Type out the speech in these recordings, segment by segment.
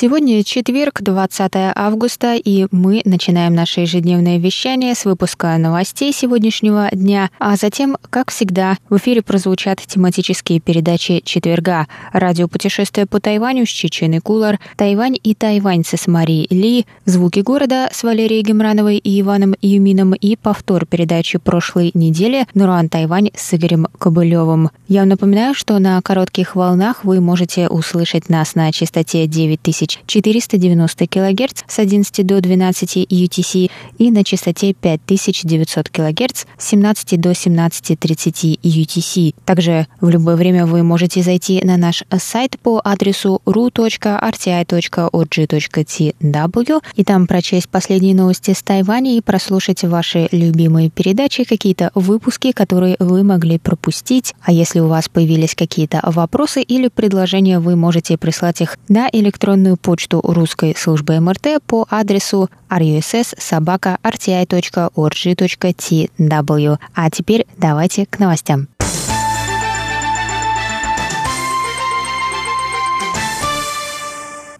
Сегодня четверг, 20 августа, и мы начинаем наше ежедневное вещание с выпуска новостей сегодняшнего дня, а затем, как всегда, в эфире прозвучат тематические передачи четверга. Радиопутешествие по Тайваню с Чеченой Кулар, Тайвань и тайваньцы с Марией Ли, Звуки города с Валерией Гемрановой и Иваном Юмином и повтор передачи прошлой недели Нуруан Тайвань с Игорем Кобылевым. Я напоминаю, что на коротких волнах вы можете услышать нас на частоте 9000 490 кГц с 11 до 12 UTC и на частоте 5900 кГц с 17 до 17.30 UTC. Также в любое время вы можете зайти на наш сайт по адресу ru.rti.org.tw и там прочесть последние новости с Тайваня и прослушать ваши любимые передачи, какие-то выпуски, которые вы могли пропустить. А если у вас появились какие-то вопросы или предложения, вы можете прислать их на электронную почту русской службы МРТ по адресу russ.rti.org.tw. А теперь давайте к новостям.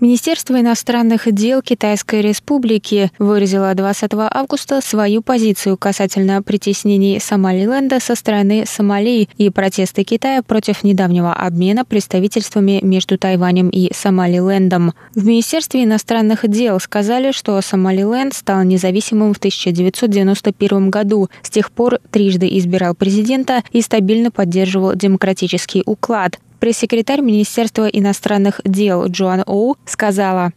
Министерство иностранных дел Китайской Республики выразило 20 августа свою позицию касательно притеснений Сомалиленда со стороны Сомали и протесты Китая против недавнего обмена представительствами между Тайванем и Сомалилендом. В Министерстве иностранных дел сказали, что Сомалиленд стал независимым в 1991 году. С тех пор трижды избирал президента и стабильно поддерживал демократический уклад. Пресс-секретарь Министерства иностранных дел Джоан Оу сказала,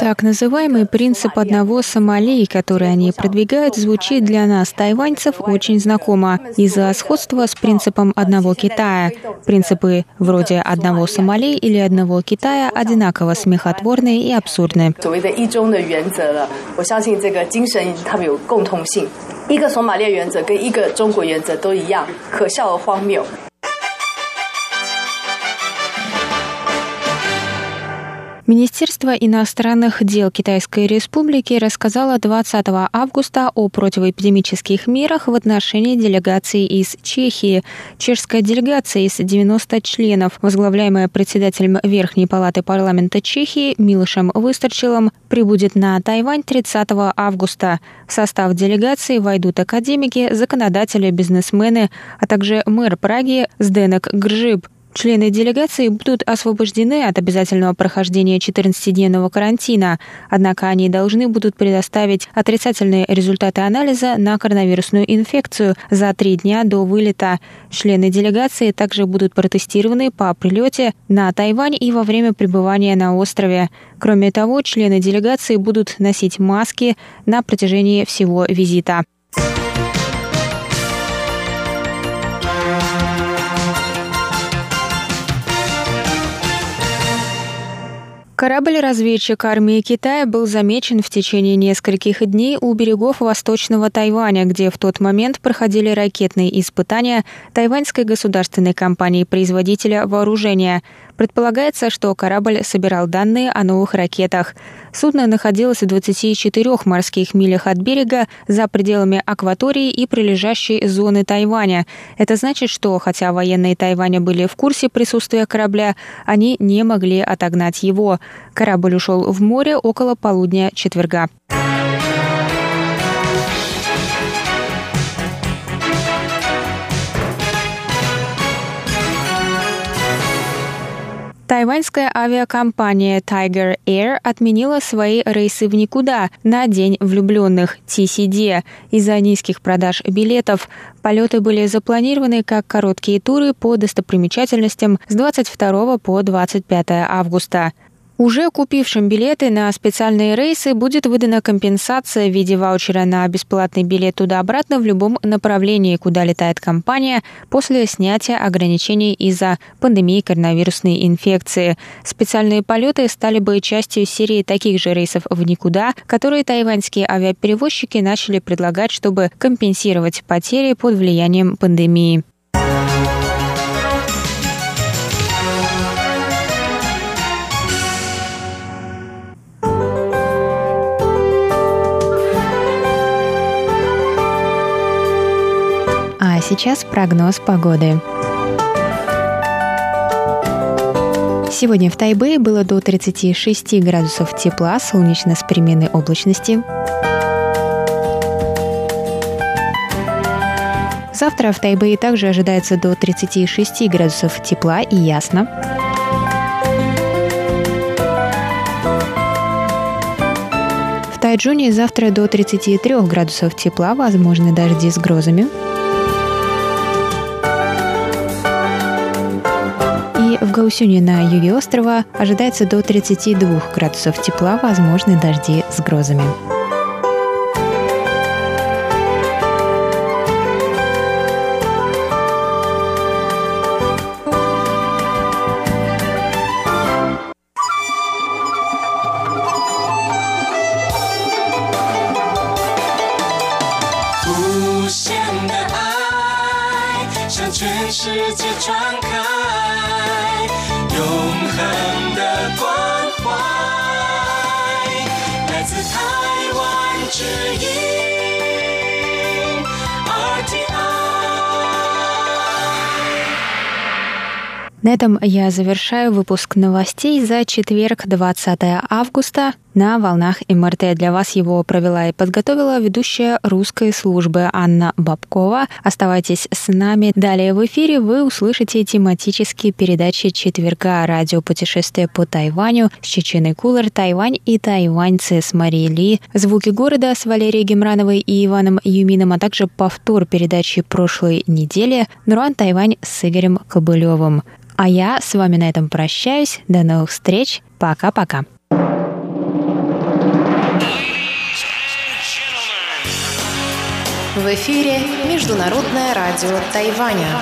так называемый принцип одного Сомали, который они продвигают, звучит для нас, тайваньцев, очень знакомо из-за сходства с принципом одного Китая. Принципы вроде одного Сомали или одного Китая одинаково смехотворны и абсурдны. 一个索马列原则跟一个中国原则都一样，可笑而荒谬。 Министерство иностранных дел Китайской Республики рассказало 20 августа о противоэпидемических мерах в отношении делегации из Чехии. Чешская делегация из 90 членов, возглавляемая председателем Верхней палаты парламента Чехии Милошем Выстарчилом, прибудет на Тайвань 30 августа. В состав делегации войдут академики, законодатели, бизнесмены, а также мэр Праги Сденек Гржиб – Члены делегации будут освобождены от обязательного прохождения 14-дневного карантина, однако они должны будут предоставить отрицательные результаты анализа на коронавирусную инфекцию за три дня до вылета. Члены делегации также будут протестированы по прилете на Тайвань и во время пребывания на острове. Кроме того, члены делегации будут носить маски на протяжении всего визита. Корабль-разведчик армии Китая был замечен в течение нескольких дней у берегов Восточного Тайваня, где в тот момент проходили ракетные испытания тайваньской государственной компании-производителя вооружения. Предполагается, что корабль собирал данные о новых ракетах. Судно находилось в 24 морских милях от берега за пределами акватории и прилежащей зоны Тайваня. Это значит, что хотя военные Тайваня были в курсе присутствия корабля, они не могли отогнать его. Корабль ушел в море около полудня четверга. Тайваньская авиакомпания Tiger Air отменила свои рейсы в никуда на День влюбленных TCD из-за низких продаж билетов. Полеты были запланированы как короткие туры по достопримечательностям с 22 по 25 августа. Уже купившим билеты на специальные рейсы будет выдана компенсация в виде ваучера на бесплатный билет туда-обратно в любом направлении, куда летает компания после снятия ограничений из-за пандемии коронавирусной инфекции. Специальные полеты стали бы частью серии таких же рейсов в никуда, которые тайваньские авиаперевозчики начали предлагать, чтобы компенсировать потери под влиянием пандемии. Сейчас прогноз погоды. Сегодня в Тайбэе было до 36 градусов тепла, солнечно с переменной облачности. Завтра в Тайбэе также ожидается до 36 градусов тепла и ясно. В Тайджуне завтра до 33 градусов тепла, возможны дожди с грозами. Гаусюне на юге острова ожидается до 32 градусов тепла, возможны дожди с грозами. На этом я завершаю выпуск новостей за четверг, 20 августа. На волнах МРТ для вас его провела и подготовила ведущая русской службы Анна Бабкова. Оставайтесь с нами. Далее в эфире вы услышите тематические передачи четверга радио «Путешествие по Тайваню» с Чеченой Кулер, Тайвань и тайваньцы с Марией Ли, звуки города с Валерией Гемрановой и Иваном Юмином, а также повтор передачи прошлой недели «Нуруан Тайвань» с Игорем Кобылевым. А я с вами на этом прощаюсь. До новых встреч. Пока-пока. В эфире Международное радио Тайваня.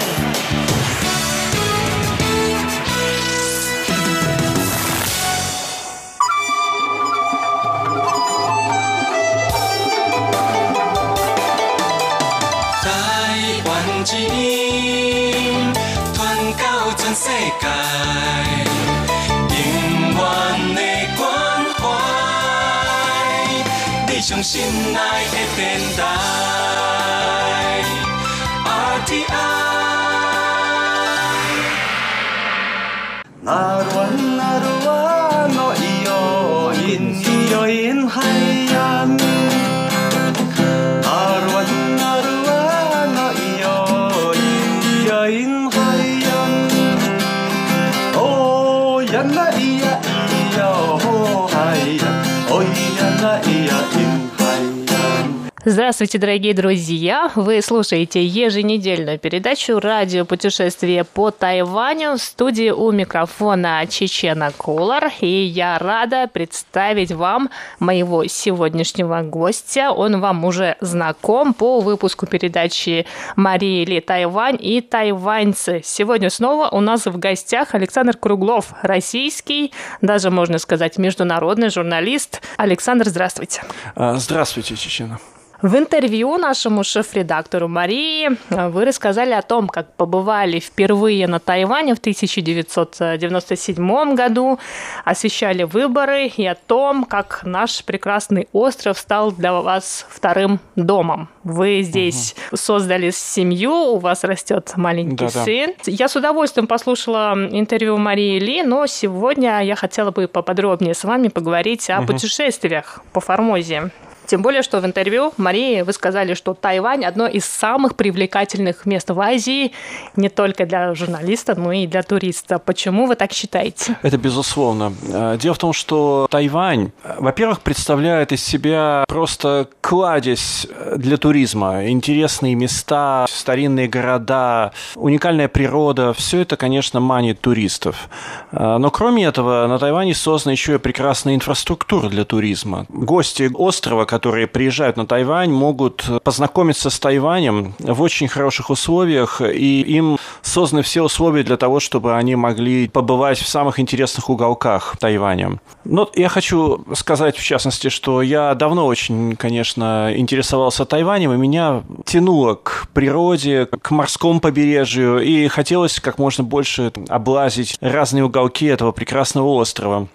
Здравствуйте, дорогие друзья! Вы слушаете еженедельную передачу «Радио путешествие по Тайваню» в студии у микрофона Чечена Кулар. И я рада представить вам моего сегодняшнего гостя. Он вам уже знаком по выпуску передачи «Марии Ли Тайвань» и «Тайваньцы». Сегодня снова у нас в гостях Александр Круглов, российский, даже можно сказать международный журналист. Александр, здравствуйте. А, здравствуйте, Чечена. В интервью нашему шеф-редактору Марии э, вы рассказали о том, как побывали впервые на Тайване в 1997 году, освещали выборы и о том, как наш прекрасный остров стал для вас вторым домом. Вы здесь угу. создали семью, у вас растет маленький Да-да. сын. Я с удовольствием послушала интервью Марии Ли, но сегодня я хотела бы поподробнее с вами поговорить о угу. путешествиях по Формозе. Тем более, что в интервью Марии вы сказали, что Тайвань одно из самых привлекательных мест в Азии не только для журналиста, но и для туриста. Почему вы так считаете? Это безусловно. Э, дело в том, что Тайвань, во-первых, представляет из себя просто кладезь для туризма. Интересные места, старинные города, уникальная природа. Все это, конечно, манит туристов. Э, но кроме этого, на Тайване создана еще и прекрасная инфраструктура для туризма. Гости острова, которые приезжают на Тайвань, могут познакомиться с Тайванем в очень хороших условиях, и им созданы все условия для того, чтобы они могли побывать в самых интересных уголках Тайваня. Но я хочу сказать, в частности, что я давно очень, конечно, интересовался Тайванем, и меня тянуло к природе, к морскому побережью, и хотелось как можно больше облазить разные уголки этого прекрасного острова.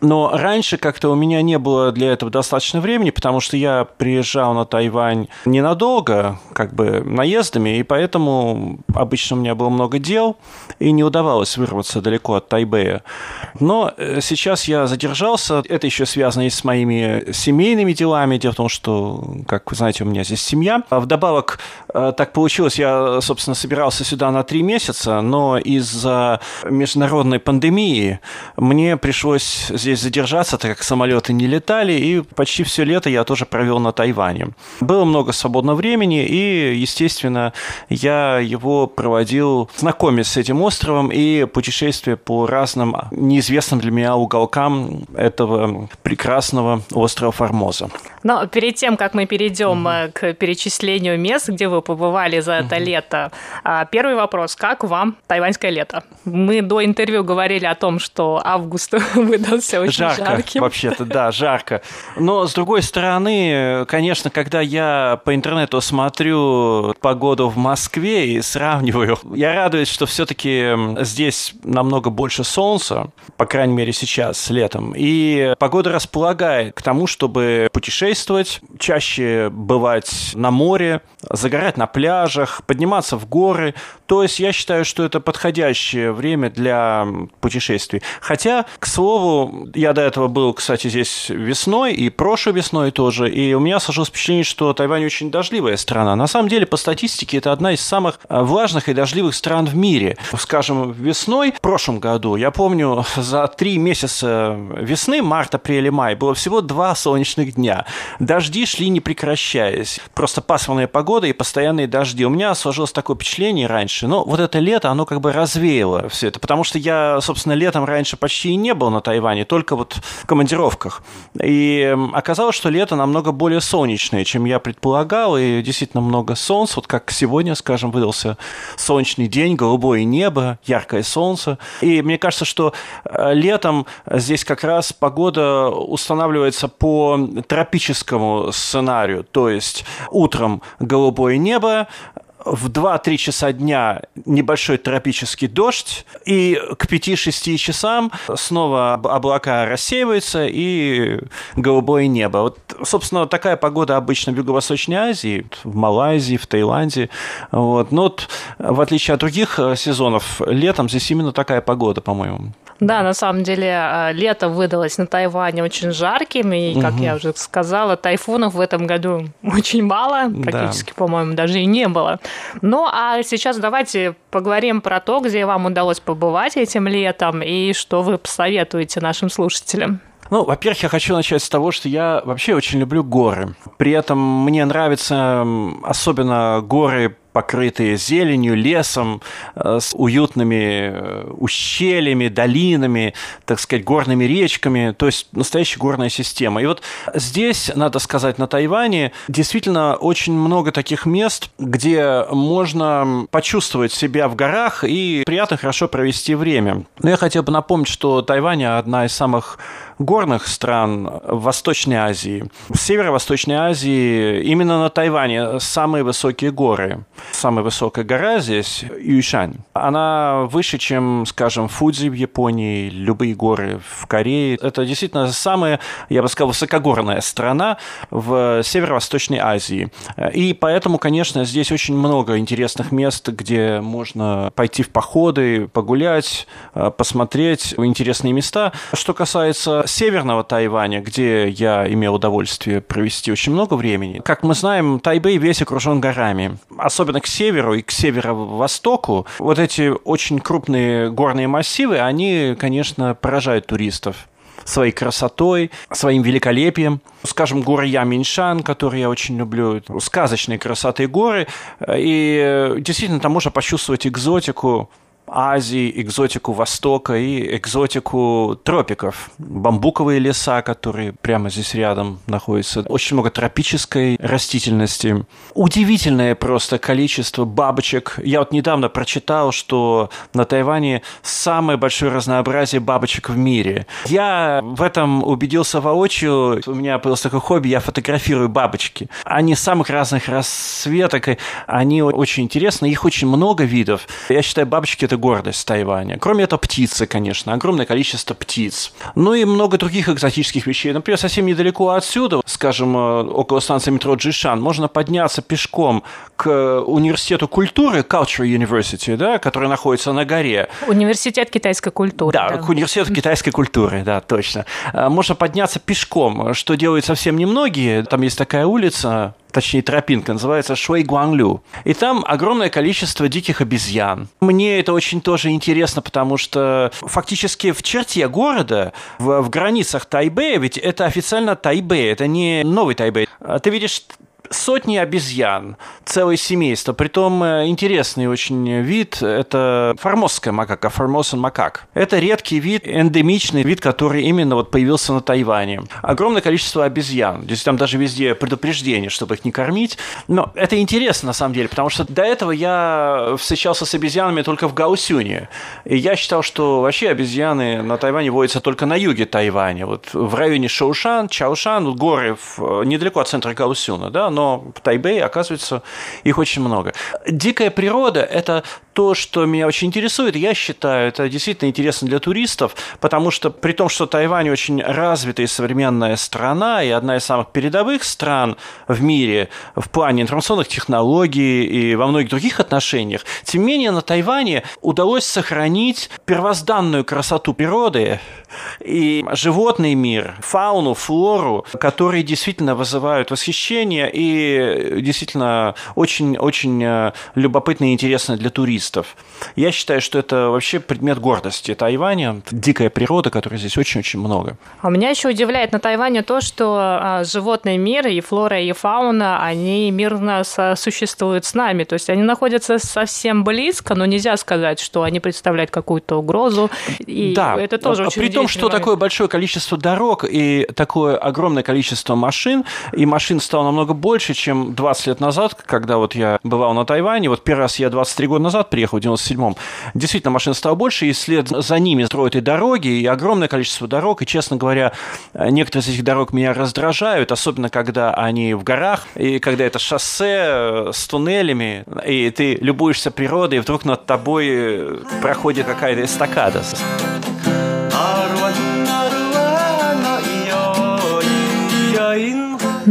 Но раньше как-то у меня не было для этого достаточно времени, потому что я приезжал на Тайвань ненадолго, как бы наездами, и поэтому обычно у меня было много дел, и не удавалось вырваться далеко от Тайбэя. Но э, сейчас я задержался, это еще связано и с моими семейными делами. Дело в том, что, как вы знаете, у меня здесь семья. А вдобавок, э, так получилось, я, собственно, собирался сюда на три месяца, но из-за международной пандемии мне пришлось здесь здесь задержаться, так как самолеты не летали, и почти все лето я тоже провел на Тайване. Было много свободного времени, и, естественно, я его проводил, знакомясь с этим островом и путешествия по разным неизвестным для меня уголкам этого прекрасного острова Формоза. Но перед тем, как мы перейдем угу. к перечислению мест, где вы побывали за это угу. лето, а, первый вопрос. Как вам тайваньское лето? Мы до интервью говорили о том, что август выдался очень жарко, жарким. вообще-то, да, жарко. Но, с другой стороны, конечно, когда я по интернету смотрю погоду в Москве и сравниваю, я радуюсь, что все-таки здесь намного больше солнца, по крайней мере сейчас, летом. И погода располагает к тому, чтобы путешествовать, чаще бывать на море, загорать на пляжах, подниматься в горы. То есть я считаю, что это подходящее время для путешествий. Хотя, к слову, я до этого был, кстати, здесь весной и прошлой весной тоже, и у меня сложилось впечатление, что Тайвань очень дождливая страна. На самом деле, по статистике, это одна из самых э, влажных и дождливых стран в мире. Скажем, весной в прошлом году, я помню, за три месяца весны, март, апрель и май, было всего два солнечных дня. Дожди шли не прекращаясь. Просто пасмурная погода и постоянные дожди. У меня сложилось такое впечатление раньше, но вот это лето, оно как бы развеяло все это, потому что я, собственно, летом раньше почти и не был на Тайване, только только вот в командировках. И оказалось, что лето намного более солнечное, чем я предполагал, и действительно много солнца. Вот как сегодня, скажем, выдался солнечный день, голубое небо, яркое солнце. И мне кажется, что э, летом здесь как раз погода устанавливается по тропическому сценарию, то есть утром голубое небо, в 2-3 часа дня небольшой тропический дождь, и к 5-6 часам снова облака рассеиваются, и голубое небо. Вот, собственно, такая погода обычно в Юго-Восточной Азии, в Малайзии, в Таиланде. Вот. Но вот, в отличие от других э, сезонов, летом здесь именно такая погода, по-моему. Да, на самом деле э, лето выдалось на Тайване очень жарким, и, как угу. я уже сказала, тайфунов в этом году очень мало, практически, да. по-моему, даже и не было. Ну, а сейчас давайте поговорим про то, где вам удалось побывать этим летом, и что вы посоветуете нашим слушателям. Ну, во-первых, я хочу начать с того, что я вообще очень люблю горы. При этом мне нравятся особенно горы покрытые зеленью, лесом, э, с уютными э, ущельями, долинами, так сказать, горными речками, то есть настоящая горная система. И вот здесь, надо сказать, на Тайване действительно очень много таких мест, где можно почувствовать себя в горах и приятно хорошо провести время. Но я хотел бы напомнить, что Тайвань одна из самых горных стран Восточной Азии. Северо-Восточной Азии именно на Тайване самые высокие горы. Самая высокая гора здесь – Юйшань. Она выше, чем, скажем, Фудзи в Японии, любые горы в Корее. Это действительно самая, я бы сказал, высокогорная страна в Северо-Восточной Азии. И поэтому, конечно, здесь очень много интересных мест, где можно пойти в походы, погулять, посмотреть интересные места. Что касается северного Тайваня, где я имел удовольствие провести очень много времени, как мы знаем, Тайбэй весь окружен горами. Особенно к северу и к северо-востоку. Вот эти очень крупные горные массивы, они, конечно, поражают туристов своей красотой, своим великолепием. Скажем, горы Яминшан, которые я очень люблю, сказочные красоты горы. И действительно, там можно почувствовать экзотику Азии, экзотику Востока и экзотику тропиков. Бамбуковые леса, которые прямо здесь рядом находятся. Очень много тропической растительности. Удивительное просто количество бабочек. Я вот недавно прочитал, что на Тайване самое большое разнообразие бабочек в мире. Я в этом убедился воочию. У меня появилось такое хобби, я фотографирую бабочки. Они самых разных расцветок, и они очень интересны. Их очень много видов. Я считаю, бабочки – это гордость Тайваня. Кроме этого, птицы, конечно, огромное количество птиц. Ну и много других экзотических вещей. Например, совсем недалеко отсюда, скажем, э, около станции метро Джишан, можно подняться пешком к университету культуры, Culture University, да, который находится на горе. Университет китайской культуры. Да, да. к университету китайской культуры, да, точно. Э, можно подняться пешком, что делают совсем немногие. Там есть такая улица, точнее тропинка, называется Шуэй Гуанглю. И там огромное количество диких обезьян. Мне это очень тоже интересно, потому что фактически в черте города, в, в границах Тайбэя, ведь это официально Тайбэй, это не новый Тайбэй. А ты видишь сотни обезьян, целое семейство. Притом э, интересный очень вид – это формозская макака, формосан макак. Это редкий вид, эндемичный вид, который именно вот появился на Тайване. Огромное количество обезьян. Здесь там даже везде предупреждение, чтобы их не кормить. Но это интересно на самом деле, потому что до этого я встречался с обезьянами только в Гаусюне. И я считал, что вообще обезьяны на Тайване водятся только на юге Тайваня. Вот в районе Шоушан, Чаушан, горы в, недалеко от центра Гаусюна, да, но но в Тайбэе, оказывается, их очень много. Дикая природа – это то, что меня очень интересует. Я считаю, это действительно интересно для туристов, потому что при том, что Тайвань очень развитая и современная страна, и одна из самых передовых стран в мире в плане информационных технологий и во многих других отношениях, тем не менее на Тайване удалось сохранить первозданную красоту природы и животный мир, фауну, флору, которые действительно вызывают восхищение и действительно очень-очень э, любопытно и интересно для туристов. Я считаю, что это вообще предмет гордости Тайваня, дикая природа, которой здесь очень-очень много. А меня еще удивляет на Тайване то, что а, животный мир и флора, и фауна, они мирно существуют с нами. То есть они находятся совсем близко, но нельзя сказать, что они представляют какую-то угрозу. И да, это тоже очень при том, что момент. такое большое количество дорог и такое огромное количество машин, и машин стало намного больше, чем 20 лет назад, когда вот я бывал на Тайване. Вот первый раз я 23 года назад приехал, в 97-м. Действительно, машин стало больше, и след за ними строят и дороги, и огромное количество дорог. И, честно говоря, некоторые из этих дорог меня раздражают, особенно когда они в горах, и когда это шоссе э, с туннелями, и ты любуешься природой, и вдруг над тобой э, проходит какая-то эстакада.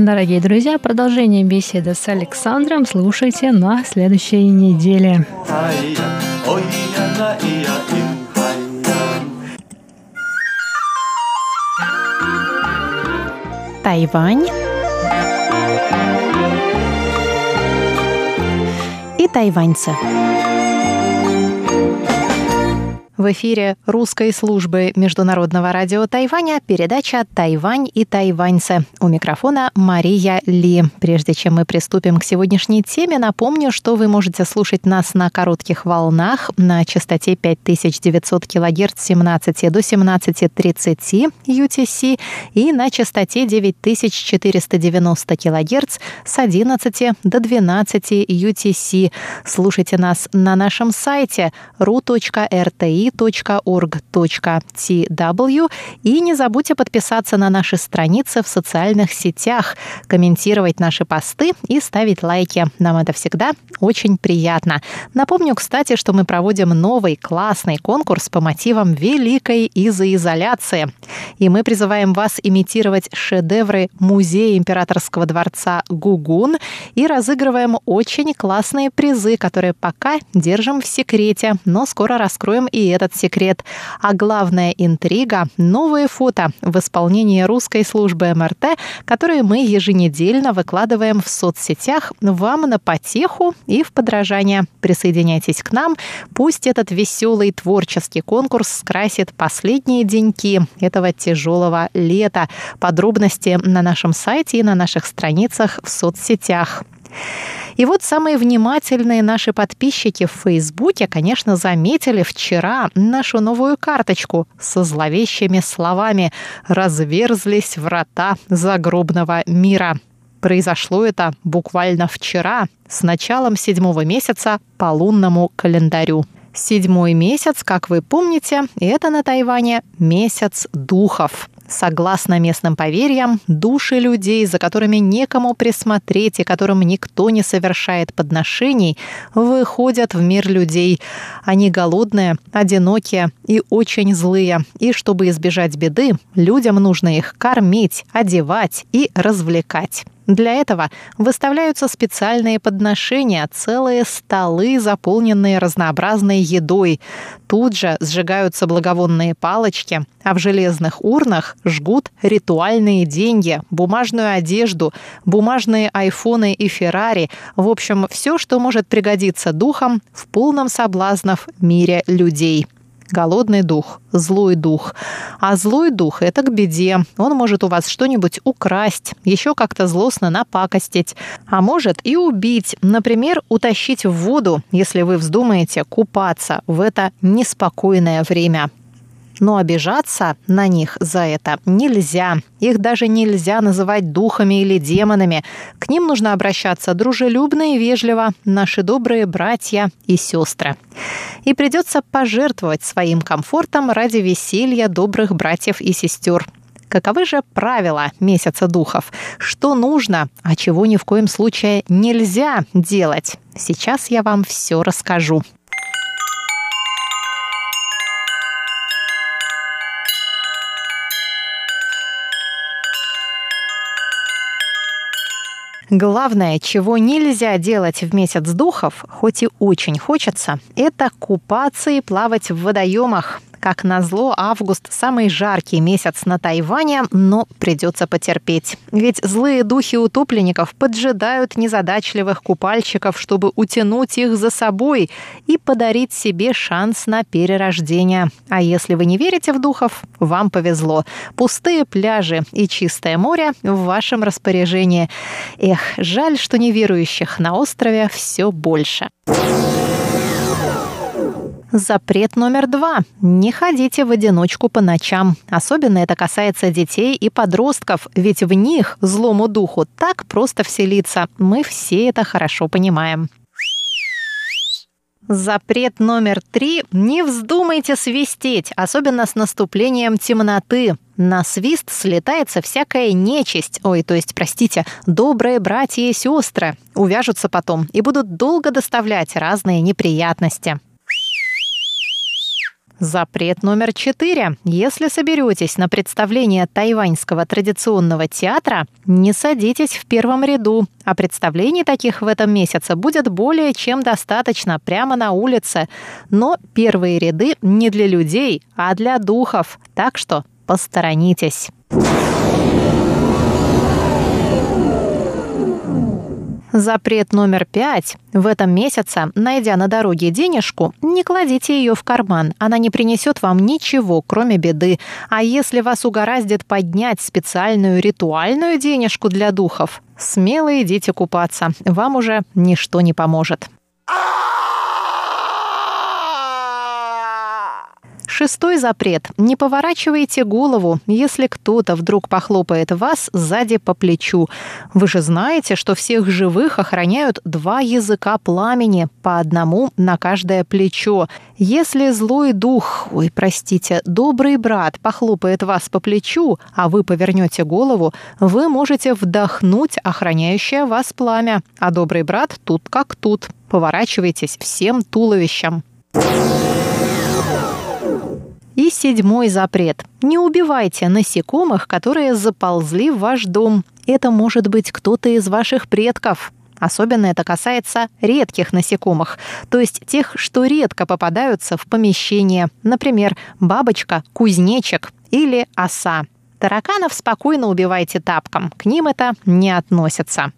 Дорогие друзья, продолжение беседы с Александром слушайте на следующей неделе. Тайвань и тайваньцы. В эфире русской службы Международного радио Тайваня передача «Тайвань и тайваньцы». У микрофона Мария Ли. Прежде чем мы приступим к сегодняшней теме, напомню, что вы можете слушать нас на коротких волнах на частоте 5900 кГц с 17 до 17.30 UTC и на частоте 9490 кГц с 11 до 12 UTC. Слушайте нас на нашем сайте ru.rti www.org.tw и не забудьте подписаться на наши страницы в социальных сетях, комментировать наши посты и ставить лайки. Нам это всегда очень приятно. Напомню, кстати, что мы проводим новый классный конкурс по мотивам великой изоизоляции. И мы призываем вас имитировать шедевры Музея императорского дворца Гугун и разыгрываем очень классные призы, которые пока держим в секрете, но скоро раскроем и этот секрет. А главная интрига – новые фото в исполнении русской службы МРТ, которые мы еженедельно выкладываем в соцсетях вам на потеху и в подражание. Присоединяйтесь к нам. Пусть этот веселый творческий конкурс скрасит последние деньки этого тяжелого лета. Подробности на нашем сайте и на наших страницах в соцсетях. И вот самые внимательные наши подписчики в Фейсбуке, конечно, заметили вчера нашу новую карточку со зловещими словами «Разверзлись врата загробного мира». Произошло это буквально вчера, с началом седьмого месяца по лунному календарю. Седьмой месяц, как вы помните, это на Тайване месяц духов. Согласно местным поверьям, души людей, за которыми некому присмотреть и которым никто не совершает подношений, выходят в мир людей. Они голодные, одинокие и очень злые. И чтобы избежать беды, людям нужно их кормить, одевать и развлекать. Для этого выставляются специальные подношения, целые столы, заполненные разнообразной едой. Тут же сжигаются благовонные палочки, а в железных урнах жгут ритуальные деньги, бумажную одежду, бумажные айфоны и Феррари. В общем, все, что может пригодиться духам в полном соблазнов мире людей голодный дух, злой дух. А злой дух – это к беде. Он может у вас что-нибудь украсть, еще как-то злостно напакостить, а может и убить. Например, утащить в воду, если вы вздумаете купаться в это неспокойное время но обижаться на них за это нельзя. Их даже нельзя называть духами или демонами. К ним нужно обращаться дружелюбно и вежливо, наши добрые братья и сестры. И придется пожертвовать своим комфортом ради веселья добрых братьев и сестер. Каковы же правила месяца духов? Что нужно, а чего ни в коем случае нельзя делать? Сейчас я вам все расскажу. Главное, чего нельзя делать в месяц духов, хоть и очень хочется, это купаться и плавать в водоемах. Как назло, август – самый жаркий месяц на Тайване, но придется потерпеть. Ведь злые духи утопленников поджидают незадачливых купальщиков, чтобы утянуть их за собой и подарить себе шанс на перерождение. А если вы не верите в духов, вам повезло. Пустые пляжи и чистое море в вашем распоряжении. Эх, жаль, что неверующих на острове все больше. Запрет номер два. Не ходите в одиночку по ночам. Особенно это касается детей и подростков, ведь в них злому духу так просто вселиться. Мы все это хорошо понимаем. Запрет номер три. Не вздумайте свистеть, особенно с наступлением темноты. На свист слетается всякая нечисть, ой, то есть, простите, добрые братья и сестры. Увяжутся потом и будут долго доставлять разные неприятности. Запрет номер четыре. Если соберетесь на представление тайваньского традиционного театра, не садитесь в первом ряду. А представлений таких в этом месяце будет более чем достаточно прямо на улице. Но первые ряды не для людей, а для духов. Так что посторонитесь. Запрет номер пять. В этом месяце, найдя на дороге денежку, не кладите ее в карман. Она не принесет вам ничего, кроме беды. А если вас угораздит поднять специальную ритуальную денежку для духов, смело идите купаться. Вам уже ничто не поможет. Шестой запрет. Не поворачивайте голову, если кто-то вдруг похлопает вас сзади по плечу. Вы же знаете, что всех живых охраняют два языка пламени, по одному на каждое плечо. Если злой дух, ой, простите, добрый брат похлопает вас по плечу, а вы повернете голову, вы можете вдохнуть охраняющее вас пламя. А добрый брат тут как тут. Поворачивайтесь всем туловищем. И седьмой запрет. Не убивайте насекомых, которые заползли в ваш дом. Это может быть кто-то из ваших предков. Особенно это касается редких насекомых, то есть тех, что редко попадаются в помещение, например, бабочка, кузнечик или оса. Тараканов спокойно убивайте тапком, к ним это не относится.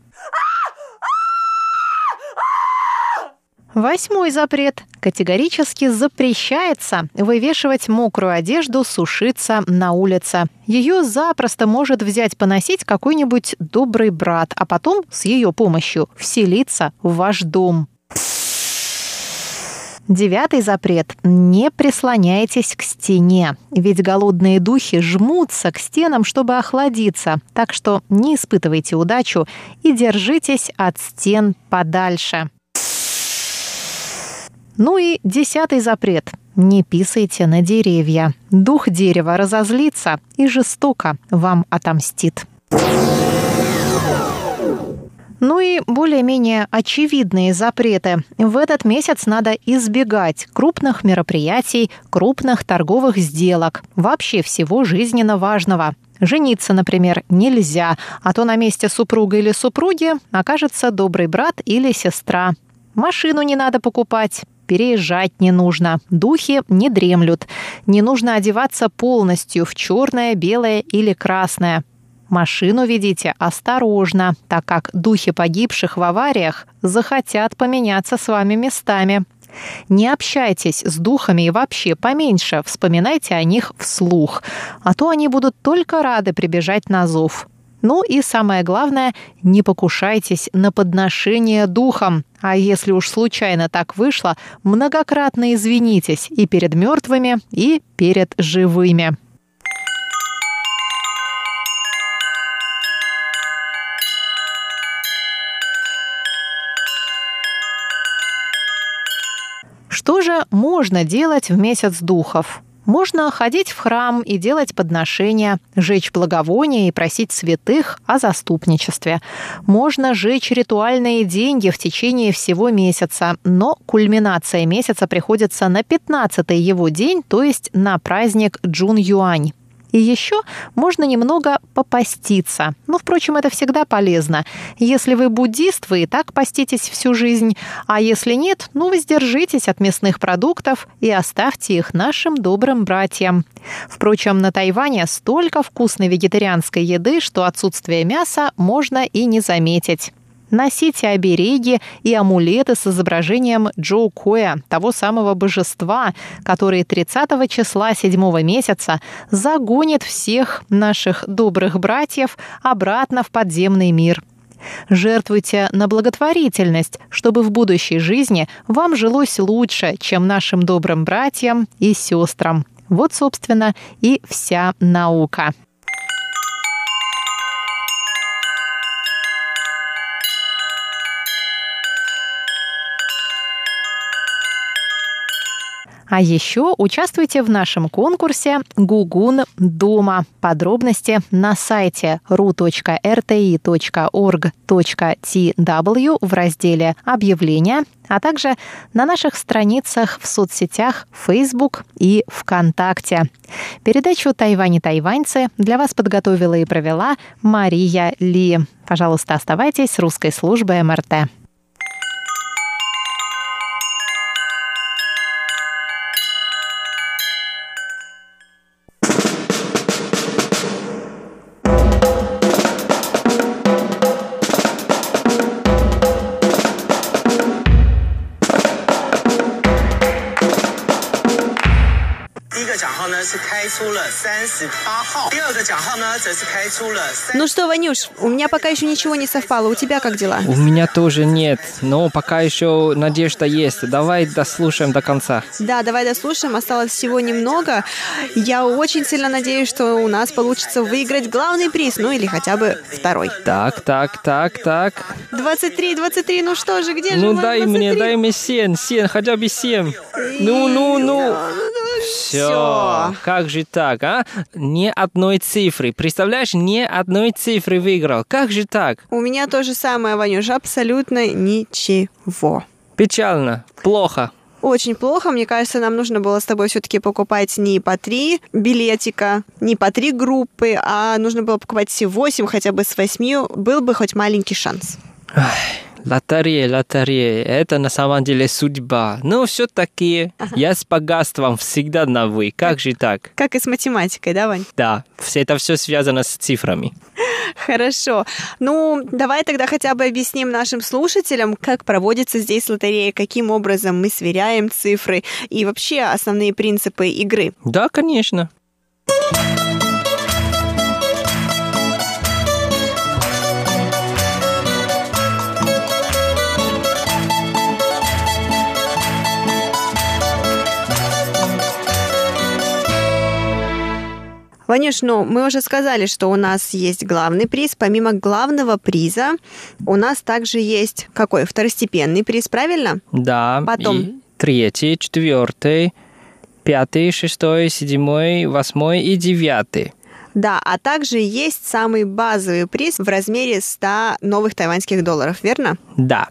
Восьмой запрет. Категорически запрещается вывешивать мокрую одежду, сушиться на улице. Ее запросто может взять поносить какой-нибудь добрый брат, а потом с ее помощью вселиться в ваш дом. Девятый запрет. Не прислоняйтесь к стене, ведь голодные духи жмутся к стенам, чтобы охладиться. Так что не испытывайте удачу и держитесь от стен подальше. Ну и десятый запрет. Не писайте на деревья. Дух дерева разозлится и жестоко вам отомстит. Ну и более-менее очевидные запреты. В этот месяц надо избегать крупных мероприятий, крупных торговых сделок, вообще всего жизненно важного. Жениться, например, нельзя, а то на месте супруга или супруги окажется добрый брат или сестра. Машину не надо покупать, переезжать не нужно, духи не дремлют, не нужно одеваться полностью в черное, белое или красное. Машину ведите осторожно, так как духи погибших в авариях захотят поменяться с вами местами. Не общайтесь с духами и вообще поменьше вспоминайте о них вслух, а то они будут только рады прибежать на зов. Ну и самое главное, не покушайтесь на подношение духом. А если уж случайно так вышло, многократно извинитесь и перед мертвыми, и перед живыми. Что же можно делать в месяц духов? Можно ходить в храм и делать подношения, жечь благовония и просить святых о заступничестве. Можно жечь ритуальные деньги в течение всего месяца, но кульминация месяца приходится на 15 его день, то есть на праздник Джун-Юань. И еще можно немного попаститься. Ну, впрочем, это всегда полезно. Если вы буддист, вы и так поститесь всю жизнь. А если нет, ну, воздержитесь от мясных продуктов и оставьте их нашим добрым братьям. Впрочем, на Тайване столько вкусной вегетарианской еды, что отсутствие мяса можно и не заметить носите обереги и амулеты с изображением Джоу Коя, того самого божества, который 30 числа 7 месяца загонит всех наших добрых братьев обратно в подземный мир. Жертвуйте на благотворительность, чтобы в будущей жизни вам жилось лучше, чем нашим добрым братьям и сестрам. Вот, собственно, и вся наука. А еще участвуйте в нашем конкурсе «Гугун дома». Подробности на сайте ru.rti.org.tw в разделе «Объявления», а также на наших страницах в соцсетях Facebook и ВКонтакте. Передачу «Тайвань и тайваньцы» для вас подготовила и провела Мария Ли. Пожалуйста, оставайтесь с русской службой МРТ. Ну что, Ванюш, у меня пока еще ничего не совпало. У тебя как дела? У меня тоже нет, но пока еще надежда есть. Давай дослушаем до конца. Да, давай дослушаем. Осталось всего немного. Я очень сильно надеюсь, что у нас получится выиграть главный приз, ну или хотя бы второй. Так, так, так, так. 23, 23, ну что же, где ну, же Ну дай 23? мне, дай мне 7, 7, хотя бы 7. Ну, ну, ну. Все. Как же так, а? Ни одной цифры. Представляешь, ни одной цифры выиграл. Как же так? У меня то же самое, Ванюш, абсолютно ничего. Печально. Плохо. Очень плохо. Мне кажется, нам нужно было с тобой все-таки покупать не по три билетика, не по три группы, а нужно было покупать все восемь, хотя бы с восьми был бы хоть маленький шанс. Лотерея, лотерея, это на самом деле судьба. Но все-таки я с богатством всегда на вы. Как же так? Как и с математикой, да, Вань? Да, все это все связано с цифрами. Хорошо. Ну, давай тогда хотя бы объясним нашим слушателям, как проводится здесь лотерея, каким образом мы сверяем цифры и вообще основные принципы игры. Да, конечно. Ванюш, ну, мы уже сказали, что у нас есть главный приз. Помимо главного приза, у нас также есть какой? Второстепенный приз, правильно? Да. Потом. И третий, четвертый, пятый, шестой, седьмой, восьмой и девятый. Да, а также есть самый базовый приз в размере 100 новых тайваньских долларов, верно? Да.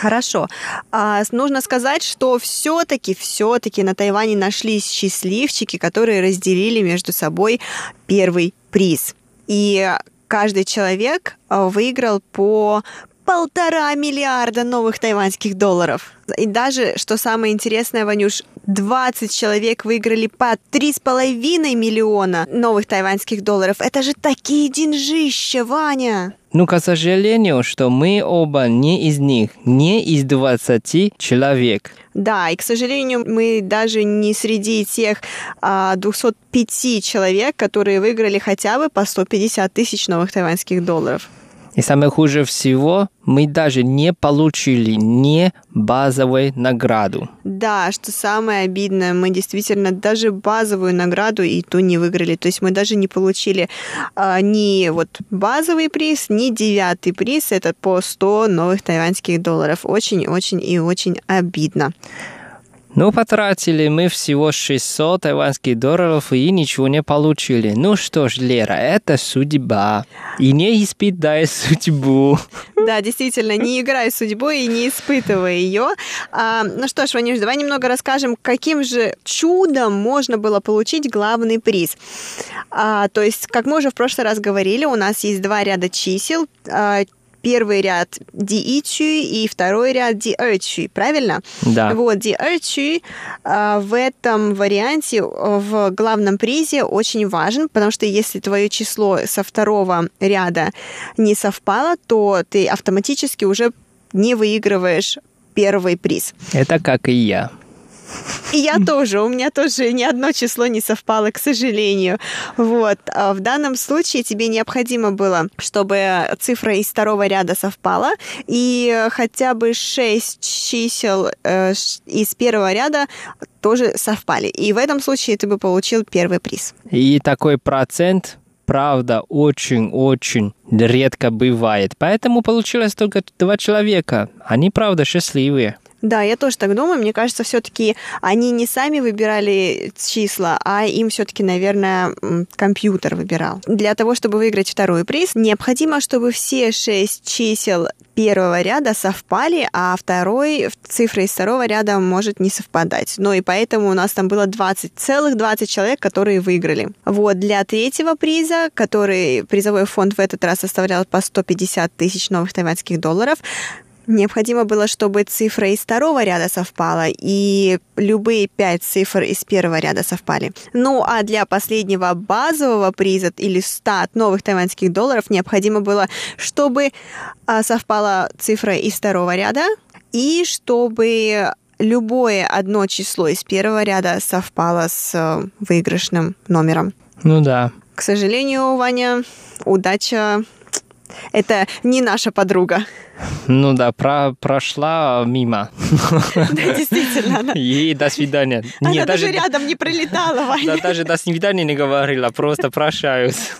Хорошо. А, нужно сказать, что все-таки, все-таки на Тайване нашлись счастливчики, которые разделили между собой первый приз. И каждый человек а, выиграл по полтора миллиарда новых тайваньских долларов. И даже, что самое интересное, Ванюш, 20 человек выиграли по 3,5 миллиона новых тайваньских долларов. Это же такие деньжища, Ваня! Ну, к сожалению, что мы оба не из них, не из 20 человек. Да, и, к сожалению, мы даже не среди тех а, 205 человек, которые выиграли хотя бы по 150 тысяч новых тайваньских долларов. И самое хуже всего, мы даже не получили не базовую награду. Да, что самое обидное, мы действительно даже базовую награду и ту не выиграли. То есть мы даже не получили а, ни вот базовый приз, ни девятый приз. Это по 100 новых тайваньских долларов. Очень-очень и очень обидно. Ну, потратили мы всего 600 тайваньских долларов и ничего не получили. Ну что ж, Лера, это судьба. И не испытай судьбу. Да, действительно, не играй судьбой и не испытывай ее. А, ну что ж, Ванюш, давай немного расскажем, каким же чудом можно было получить главный приз. А, то есть, как мы уже в прошлый раз говорили, у нас есть два ряда чисел. А, первый ряд диичи и второй ряд диэрчи, правильно? Да. Вот, диэрчи э, в этом варианте в главном призе очень важен, потому что если твое число со второго ряда не совпало, то ты автоматически уже не выигрываешь первый приз. Это как и я. И я тоже, у меня тоже ни одно число не совпало, к сожалению. Вот. А в данном случае тебе необходимо было, чтобы цифра из второго ряда совпала, и хотя бы шесть чисел э, из первого ряда тоже совпали. И в этом случае ты бы получил первый приз. И такой процент правда очень-очень редко бывает. Поэтому получилось только два человека. Они, правда, счастливые. Да, я тоже так думаю. Мне кажется, все-таки они не сами выбирали числа, а им все-таки, наверное, компьютер выбирал. Для того, чтобы выиграть второй приз, необходимо, чтобы все шесть чисел первого ряда совпали, а второй цифра из второго ряда может не совпадать. Ну и поэтому у нас там было 20, целых 20 человек, которые выиграли. Вот, для третьего приза, который призовой фонд в этот раз составлял по 150 тысяч новых тайваньских долларов, Необходимо было, чтобы цифра из второго ряда совпала, и любые пять цифр из первого ряда совпали. Ну, а для последнего базового приза или 100 новых тайваньских долларов необходимо было, чтобы а, совпала цифра из второго ряда, и чтобы любое одно число из первого ряда совпало с э, выигрышным номером. Ну да. К сожалению, Ваня, удача это не наша подруга. Ну да, про прошла мимо. Да, действительно. Она... И до свидания. Она Нет, даже, даже рядом не пролетала, Ваня. Да, даже до свидания не говорила, просто прощаюсь.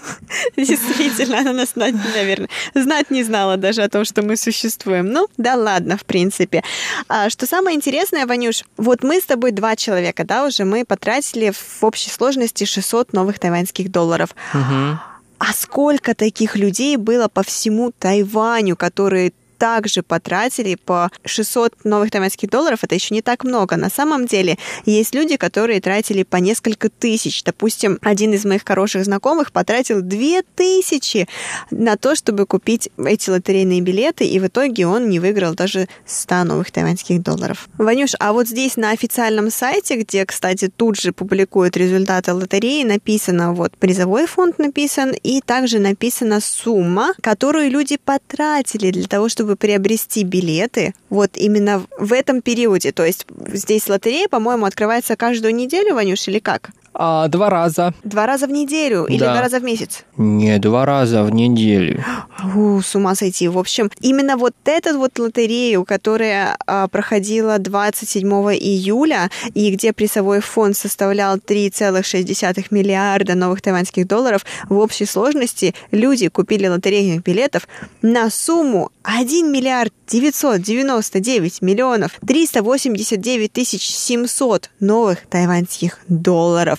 Действительно, она нас, наверное, знать не знала даже о том, что мы существуем. Ну, да ладно, в принципе. А, что самое интересное, Ванюш, вот мы с тобой два человека, да, уже мы потратили в общей сложности 600 новых тайваньских долларов. Угу. А сколько таких людей было по всему Тайваню, которые также потратили по 600 новых тайваньских долларов. Это еще не так много. На самом деле есть люди, которые тратили по несколько тысяч. Допустим, один из моих хороших знакомых потратил 2000 на то, чтобы купить эти лотерейные билеты, и в итоге он не выиграл даже 100 новых тайваньских долларов. Ванюш, а вот здесь на официальном сайте, где, кстати, тут же публикуют результаты лотереи, написано вот призовой фонд написан, и также написана сумма, которую люди потратили для того, чтобы приобрести билеты вот именно в этом периоде. То есть здесь лотерея, по-моему, открывается каждую неделю, Ванюш, или как? А, два раза. Два раза в неделю или Да. два раза в месяц? Не, два раза в неделю. У, с ума сойти. В общем, именно вот эту вот лотерею, которая а, проходила 27 июля, и где призовой фонд составлял 3,6 миллиарда новых тайваньских долларов, в общей сложности люди купили лотерейных билетов на сумму 1 миллиард 999 миллионов 389 тысяч 700 новых тайваньских долларов.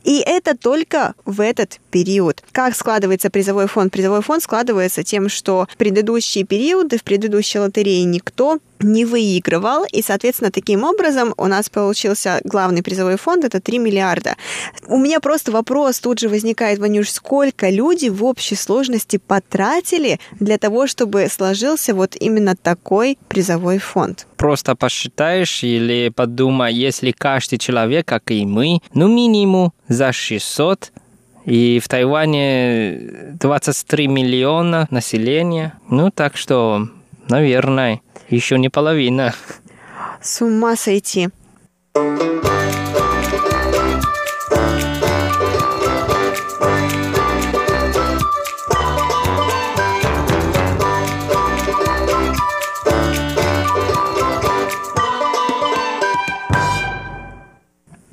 И это только в этот период. Как складывается призовой фонд? Призовой фонд складывается тем, что в предыдущие периоды, в предыдущей лотерее никто не выигрывал, и, соответственно, таким образом у нас получился главный призовой фонд, это 3 миллиарда. У меня просто вопрос тут же возникает, Ванюш, сколько люди в общей сложности потратили для того, чтобы сложился вот именно такой призовой фонд? Просто посчитаешь или подумай, если каждый человек, как и мы, ну минимум за 600, и в Тайване 23 миллиона населения, ну так что, наверное, еще не половина. С ума сойти.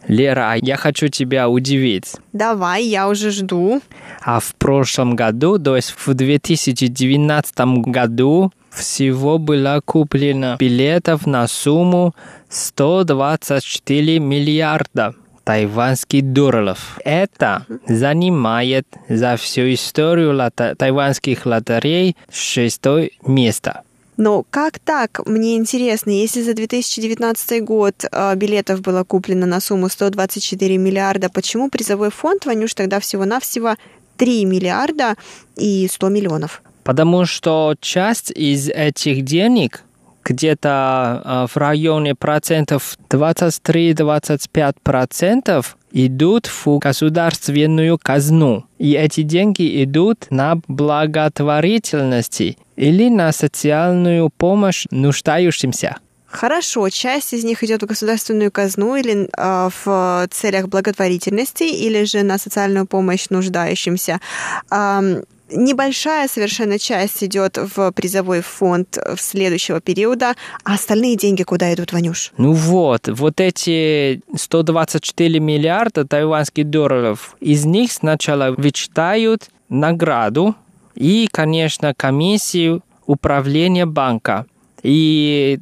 Лера, а я хочу тебя удивить. Давай, я уже жду. А в прошлом году, то есть в 2019 году, всего было куплено билетов на сумму 124 миллиарда тайванских долларов. Это занимает за всю историю лото- тайванских лотерей шестое место. Но как так? Мне интересно, если за 2019 год э, билетов было куплено на сумму 124 миллиарда, почему призовой фонд, Ванюш, тогда всего-навсего 3 миллиарда и 100 миллионов? Потому что часть из этих денег где-то э, в районе процентов 23-25 процентов идут в государственную казну. И эти деньги идут на благотворительности или на социальную помощь нуждающимся. Хорошо, часть из них идет в государственную казну или э, в целях благотворительности, или же на социальную помощь нуждающимся. Ам, Небольшая совершенно часть идет в призовой фонд следующего периода, а остальные деньги куда идут, Ванюш? Ну вот, вот эти 124 миллиарда тайванских долларов, из них сначала вычитают награду и, конечно, комиссию управления банка. И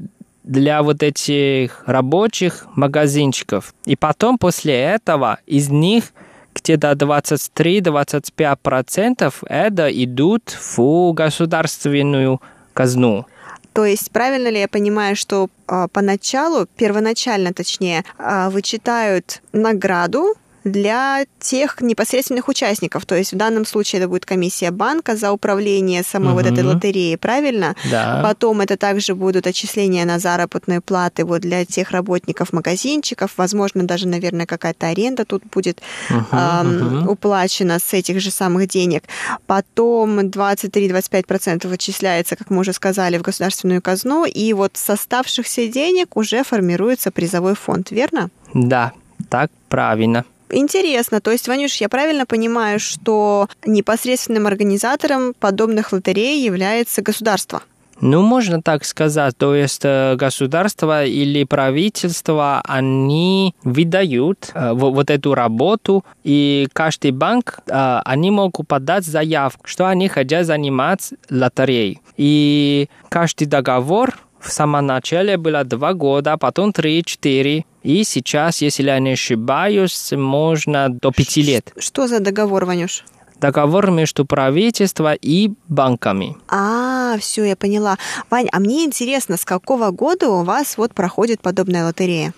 для вот этих рабочих магазинчиков. И потом после этого из них где-то 23-25% это идут в государственную казну. То есть правильно ли я понимаю, что а, поначалу, первоначально точнее, а, вычитают награду для тех непосредственных участников. То есть в данном случае это будет комиссия банка за управление самой вот этой лотереей, правильно? Да. Потом это также будут отчисления на заработные платы вот для тех работников магазинчиков. Возможно, даже, наверное, какая-то аренда тут будет Мгм, ам, мгм. уплачена с этих же самых денег. Потом 23-25% отчисляется, как мы уже сказали, в государственную казну. И вот с оставшихся денег уже формируется призовой фонд, верно? Да, так правильно. Интересно, то есть, Ванюш, я правильно понимаю, что непосредственным организатором подобных лотерей является государство? Ну, можно так сказать. То есть э, государство или правительство, они выдают э, во- вот эту работу, и каждый банк, э, они могут подать заявку, что они хотят заниматься лотереей. И каждый договор в самом начале было два года, потом три-четыре. И сейчас, если я не ошибаюсь, можно до пяти лет. Что за договор, Ванюш? договор между правительством и банками. А, все, я поняла. Вань, а мне интересно, с какого года у вас вот проходит подобная лотерея?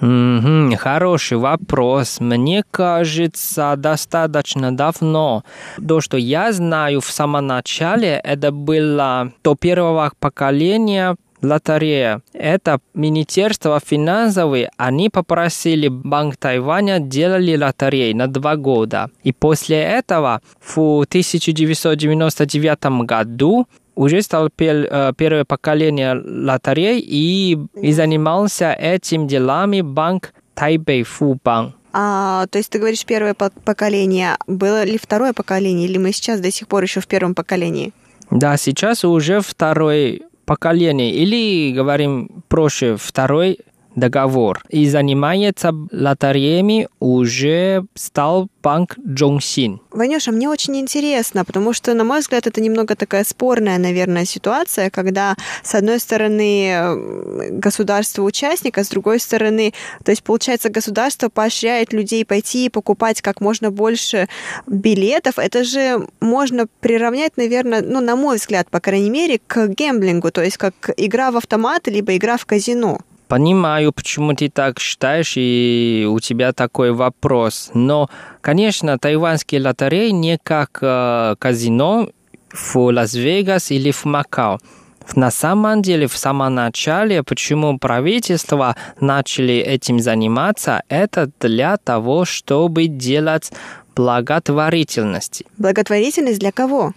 Угу, хороший вопрос. Мне кажется, достаточно давно. То, что я знаю в самом начале, это было до первого поколения лотерея. Это Министерство финансовых, они попросили Банк Тайваня делали лотереи на два года. И после этого в 1999 году уже стал пер, э, первое поколение лотерей и, и занимался этим делами банк Тайбэй Фубанк. А, то есть ты говоришь первое поколение. Было ли второе поколение, или мы сейчас до сих пор еще в первом поколении? Да, сейчас уже второе поколение, или, говорим проще, второй договор. И занимается лотереями уже стал банк Джонгсин. Ванюша, мне очень интересно, потому что, на мой взгляд, это немного такая спорная, наверное, ситуация, когда, с одной стороны, государство участник, а с другой стороны, то есть, получается, государство поощряет людей пойти и покупать как можно больше билетов. Это же можно приравнять, наверное, ну, на мой взгляд, по крайней мере, к гемблингу, то есть как игра в автомат, либо игра в казино. Понимаю, почему ты так считаешь, и у тебя такой вопрос. Но, конечно, тайванские лотереи не как э, казино в Лас-Вегас или в Макао. На самом деле, в самом начале, почему правительство начали этим заниматься, это для того, чтобы делать благотворительность. Благотворительность для кого?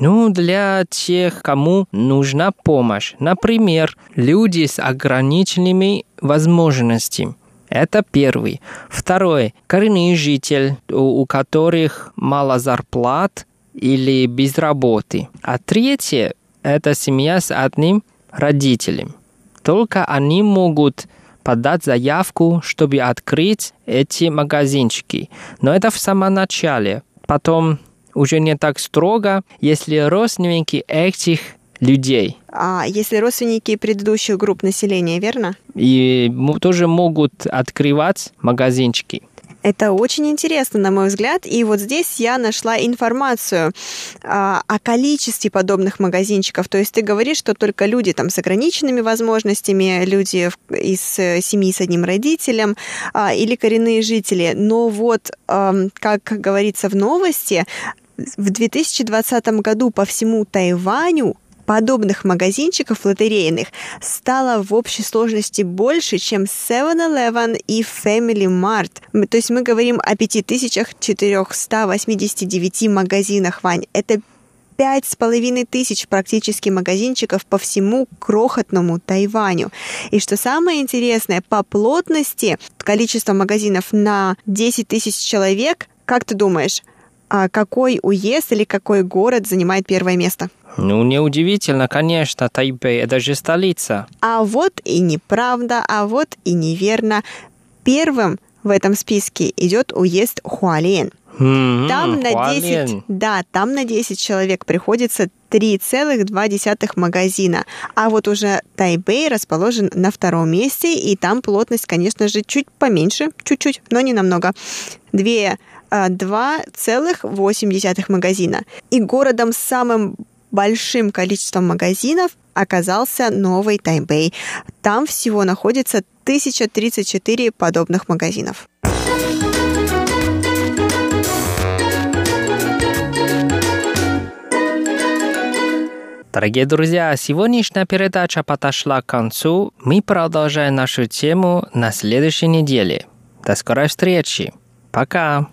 Ну, для тех, кому нужна помощь. Например, люди с ограниченными возможностями. Это первый. Второй. Коренный житель, у, у которых мало зарплат или без работы. А третье – это семья с одним родителем. Только они могут подать заявку, чтобы открыть эти магазинчики. Но это в самом начале. Потом уже не так строго, если родственники этих людей. А если родственники предыдущих групп населения, верно? И тоже могут открывать магазинчики. Это очень интересно, на мой взгляд. И вот здесь я нашла информацию а, о количестве подобных магазинчиков. То есть ты говоришь, что только люди там с ограниченными возможностями, люди из э, семьи с одним родителем а, или коренные жители. Но вот, а, как говорится в новости, в 2020 году по всему Тайваню подобных магазинчиков лотерейных стало в общей сложности больше, чем 7-Eleven и Family Mart. То есть мы говорим о 5489 магазинах, Вань. Это пять с половиной тысяч практически магазинчиков по всему крохотному Тайваню. И что самое интересное, по плотности количество магазинов на 10 тысяч человек, как ты думаешь, а какой уезд или какой город занимает первое место? Ну, неудивительно, конечно, Тайбэй – это же столица. А вот и неправда, а вот и неверно. Первым в этом списке идет уезд Хуален. Mm-hmm, там на 10, да, там на 10 человек приходится 3,2 магазина. А вот уже Тайбэй расположен на втором месте, и там плотность, конечно же, чуть поменьше, чуть-чуть, но не намного. Две 2,8 магазина. И городом с самым большим количеством магазинов оказался Новый Тайбэй. Там всего находится 1034 подобных магазинов. Дорогие друзья, сегодняшняя передача подошла к концу. Мы продолжаем нашу тему на следующей неделе. До скорой встречи. Пока!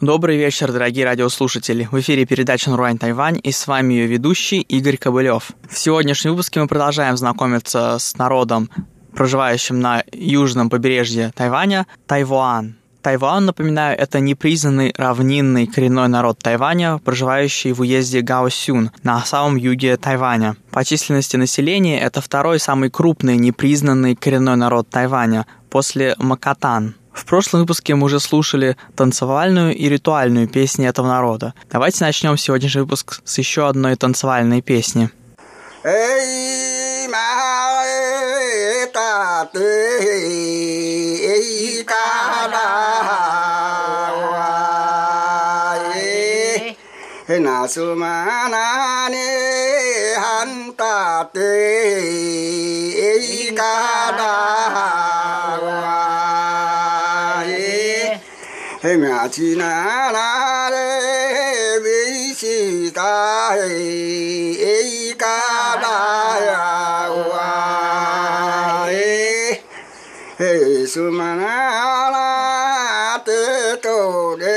Добрый вечер, дорогие радиослушатели. В эфире передача «Нуруань Тайвань» и с вами ее ведущий Игорь Кобылев. В сегодняшнем выпуске мы продолжаем знакомиться с народом, проживающим на южном побережье Тайваня, Тайвуан. Тайвань, напоминаю, это непризнанный равнинный коренной народ Тайваня, проживающий в уезде Гаосюн на самом юге Тайваня. По численности населения это второй самый крупный непризнанный коренной народ Тайваня после Макатан. В прошлом выпуске мы уже слушали танцевальную и ритуальную песни этого народа. Давайте начнем сегодняшний выпуск с еще одной танцевальной песни. Эй, na 嘿呀，去哪哪嘞？维西达嘿，嘎达呀哇嘿，嘿苏玛那拉德多嘞。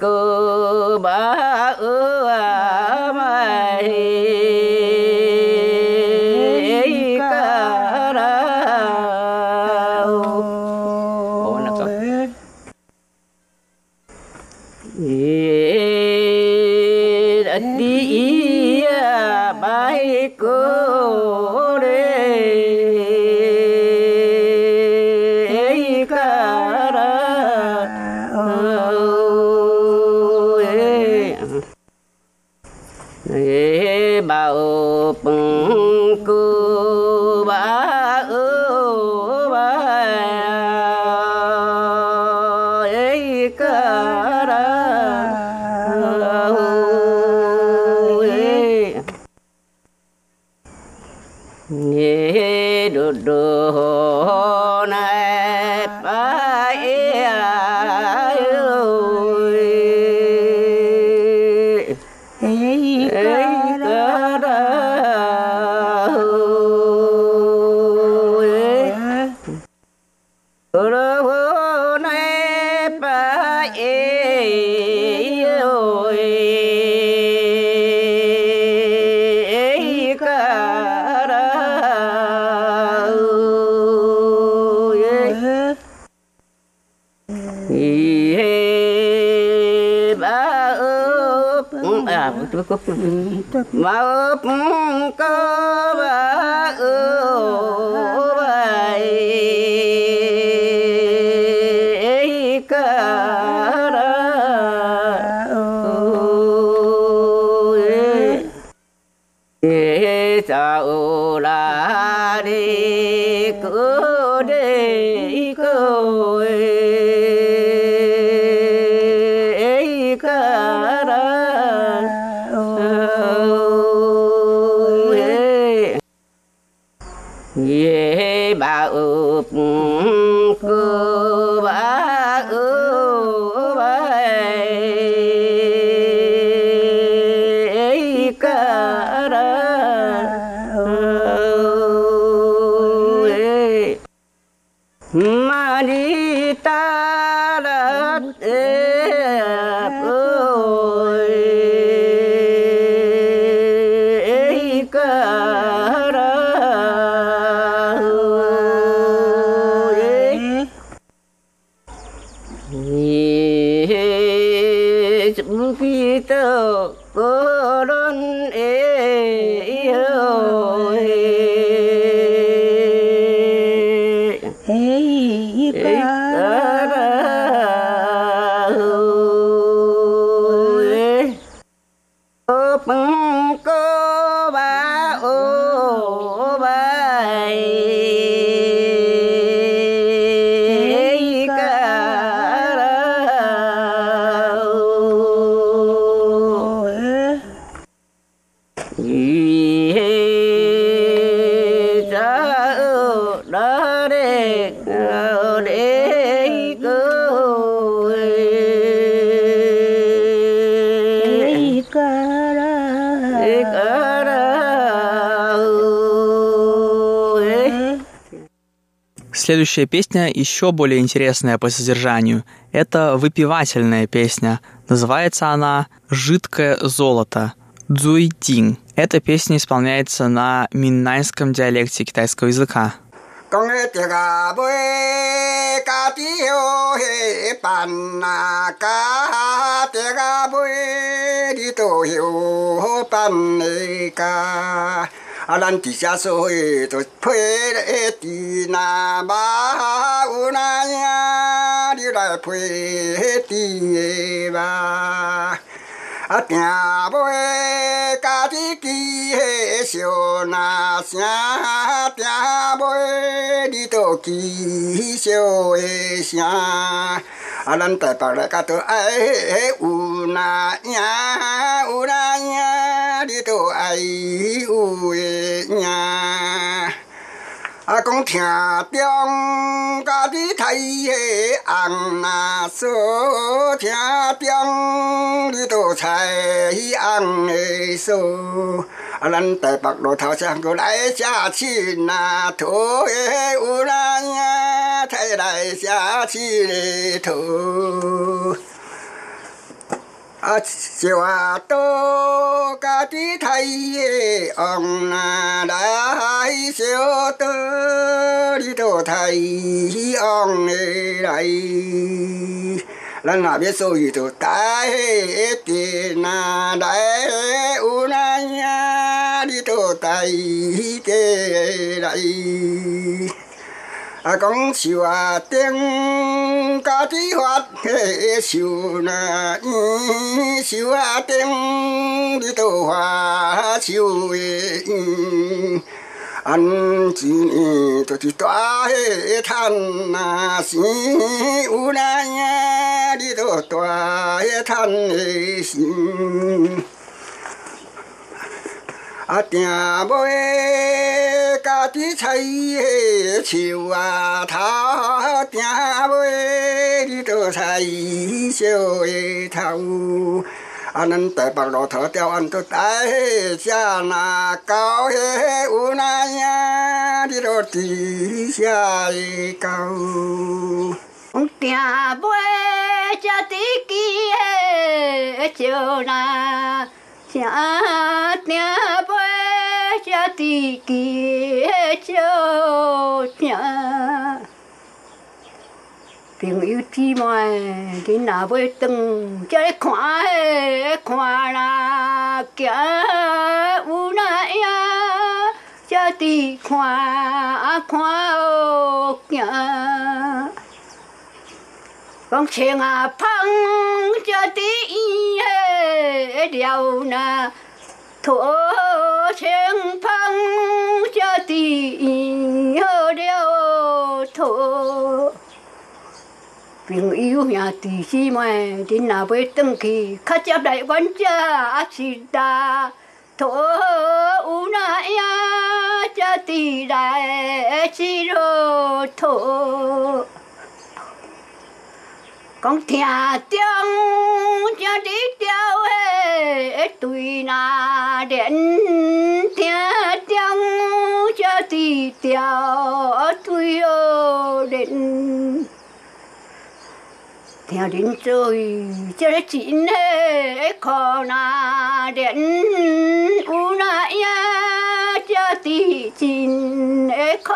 Cơ yeah. cục mà ướp cơ bà ướp Mm-hmm. Следующая песня еще более интересная по содержанию. Это выпивательная песня. Называется она «Жидкое золото». Цзуйдин. Эта песня исполняется на миннайском диалекте китайского языка. 啊，咱伫遮做伙就配咧伫那嘛有那影，你来配迄滴个嘛。啊，听袂家己记迄小那声，听袂你都记小个声。啊，咱台北来甲都爱有那样，有那样，你都爱有的样。啊，讲听中家己睇的红那锁，听中你都采红的锁。lante pakdo thao sang ko lai xa chi na tho e u la thay lai xa chi đi tho a chiwa à, to ca ti thay e ong na da hai siêu tơ đi to thay ong e lai 咱那边所以都一起那戴乌那呀，里头戴起来。啊，讲绣啊顶家己发，嘿，绣那嗯，绣啊顶里头花绣的嗯。安钱就是大迄趁那钱，有那呀，你都大迄趁的钱。啊，定袂家己采的树啊头，定袂你都采小的头。 啊，咱台北路头条安都带下那高迄有那呀，你都地下的高。定袂只地基的树那，正定袂只地基的树正。朋友姊妹，恁若要转，才来看迄看啦，行有哪样，才伫看看哦行。讲青啊芳，才伫院迄了那，土青芳，才伫院好了土。朋友兄弟姊妹，恁若要转去，较接来阮遮也是啦。土有那样，才伫来一路土。讲听中，才伫调诶对那连，听中才伫调对哦连。听恁做这个真嘞，可那点有那呀？这地真的可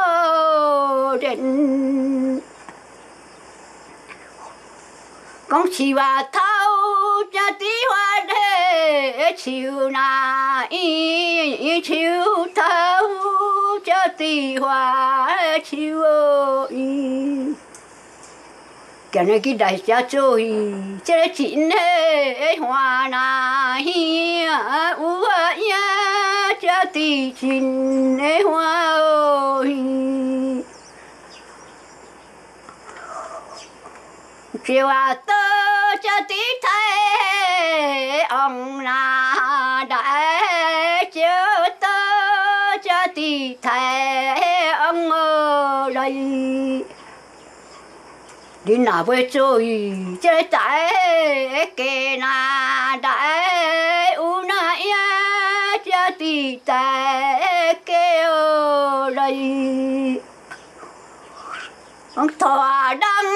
怜，讲起话头这地话嘞，树那一树头这地话树哦 cái này cái đại gia chơi, chơi cái này chỉ nè hoa na hi u a ya cha ti chín nè hoa ô hi chiều à, tơ cha ti thay ông na đại chơi tơ cha ti thay ông ơi đi nào với chơi chơi tại kê na đại u na ya cha ti tại kê ô đây. Ông thọ đăng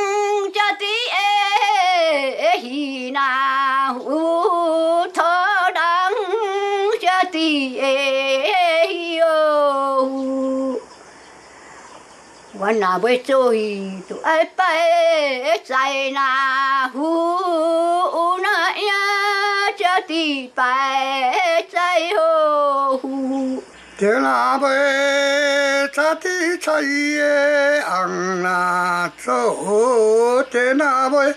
cha ti e hi na 我那袂做伊，就爱拜在那湖那呀，只地拜在哦湖。天那袂咋地才耶，那走天那袂，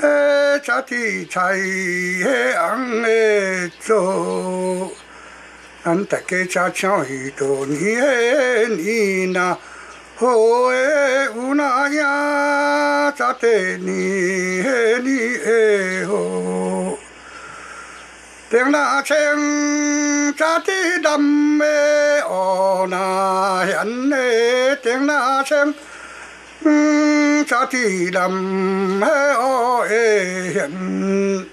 诶咋地才耶，昂诶走。大家唱一段，你诶那。好的有那呀，咋地你嘿你嘿好，听那唱咋地难的哦那样的，听那唱。嗯，咋地难嘿哦哎样，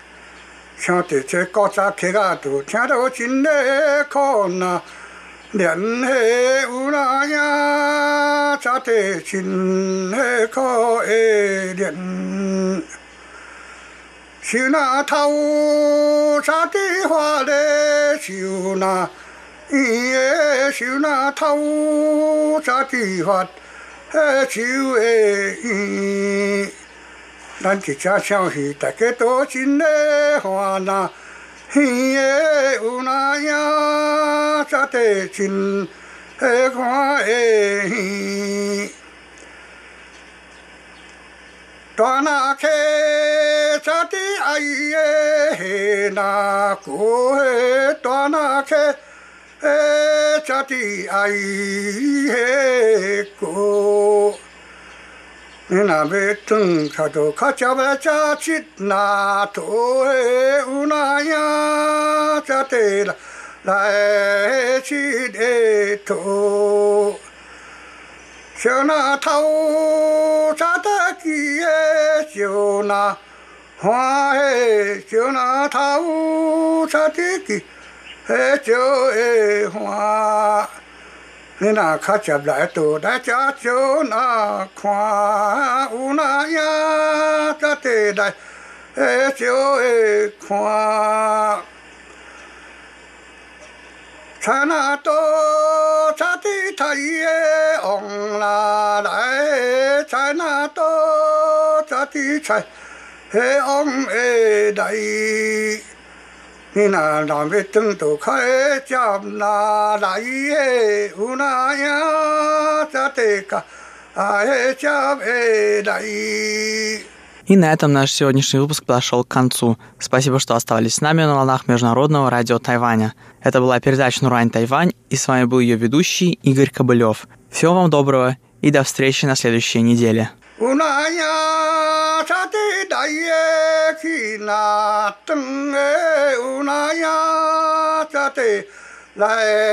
像这些高山客家都听到真的可能。连系乌拉样，咋地亲系可爱连？修那头咋地花嘞？修那伊个修那头咋地花？嘿，修诶，咱一家小戏，大家都真嘞欢呐，伊个乌哪样。cha tê chín hê khó ê đó na khê cha tí ai ê hê na cô hê. Đó na khê ê cha tí ai hê cô. Nên là bê tưng khá đồ khá cha bê cha chít na tô hê u na ya cha tê là 来去的头就那头插的旗就那花就那头插的旗很久的花。你那看脚来到我家就那看，有那呀咋的来就那款 na to cha ti thai e ong la lai cha na to cha ti chai he ong e dai ni na na ve tung to khai cham na lai e u na ya cha te ka a he cham e dai И на этом наш сегодняшний выпуск подошел к концу. Спасибо, что оставались с нами на волнах Международного радио Тайваня. Это была передача «Нурань Тайвань», и с вами был ее ведущий Игорь Кобылев. Всего вам доброго и до встречи на следующей неделе. 在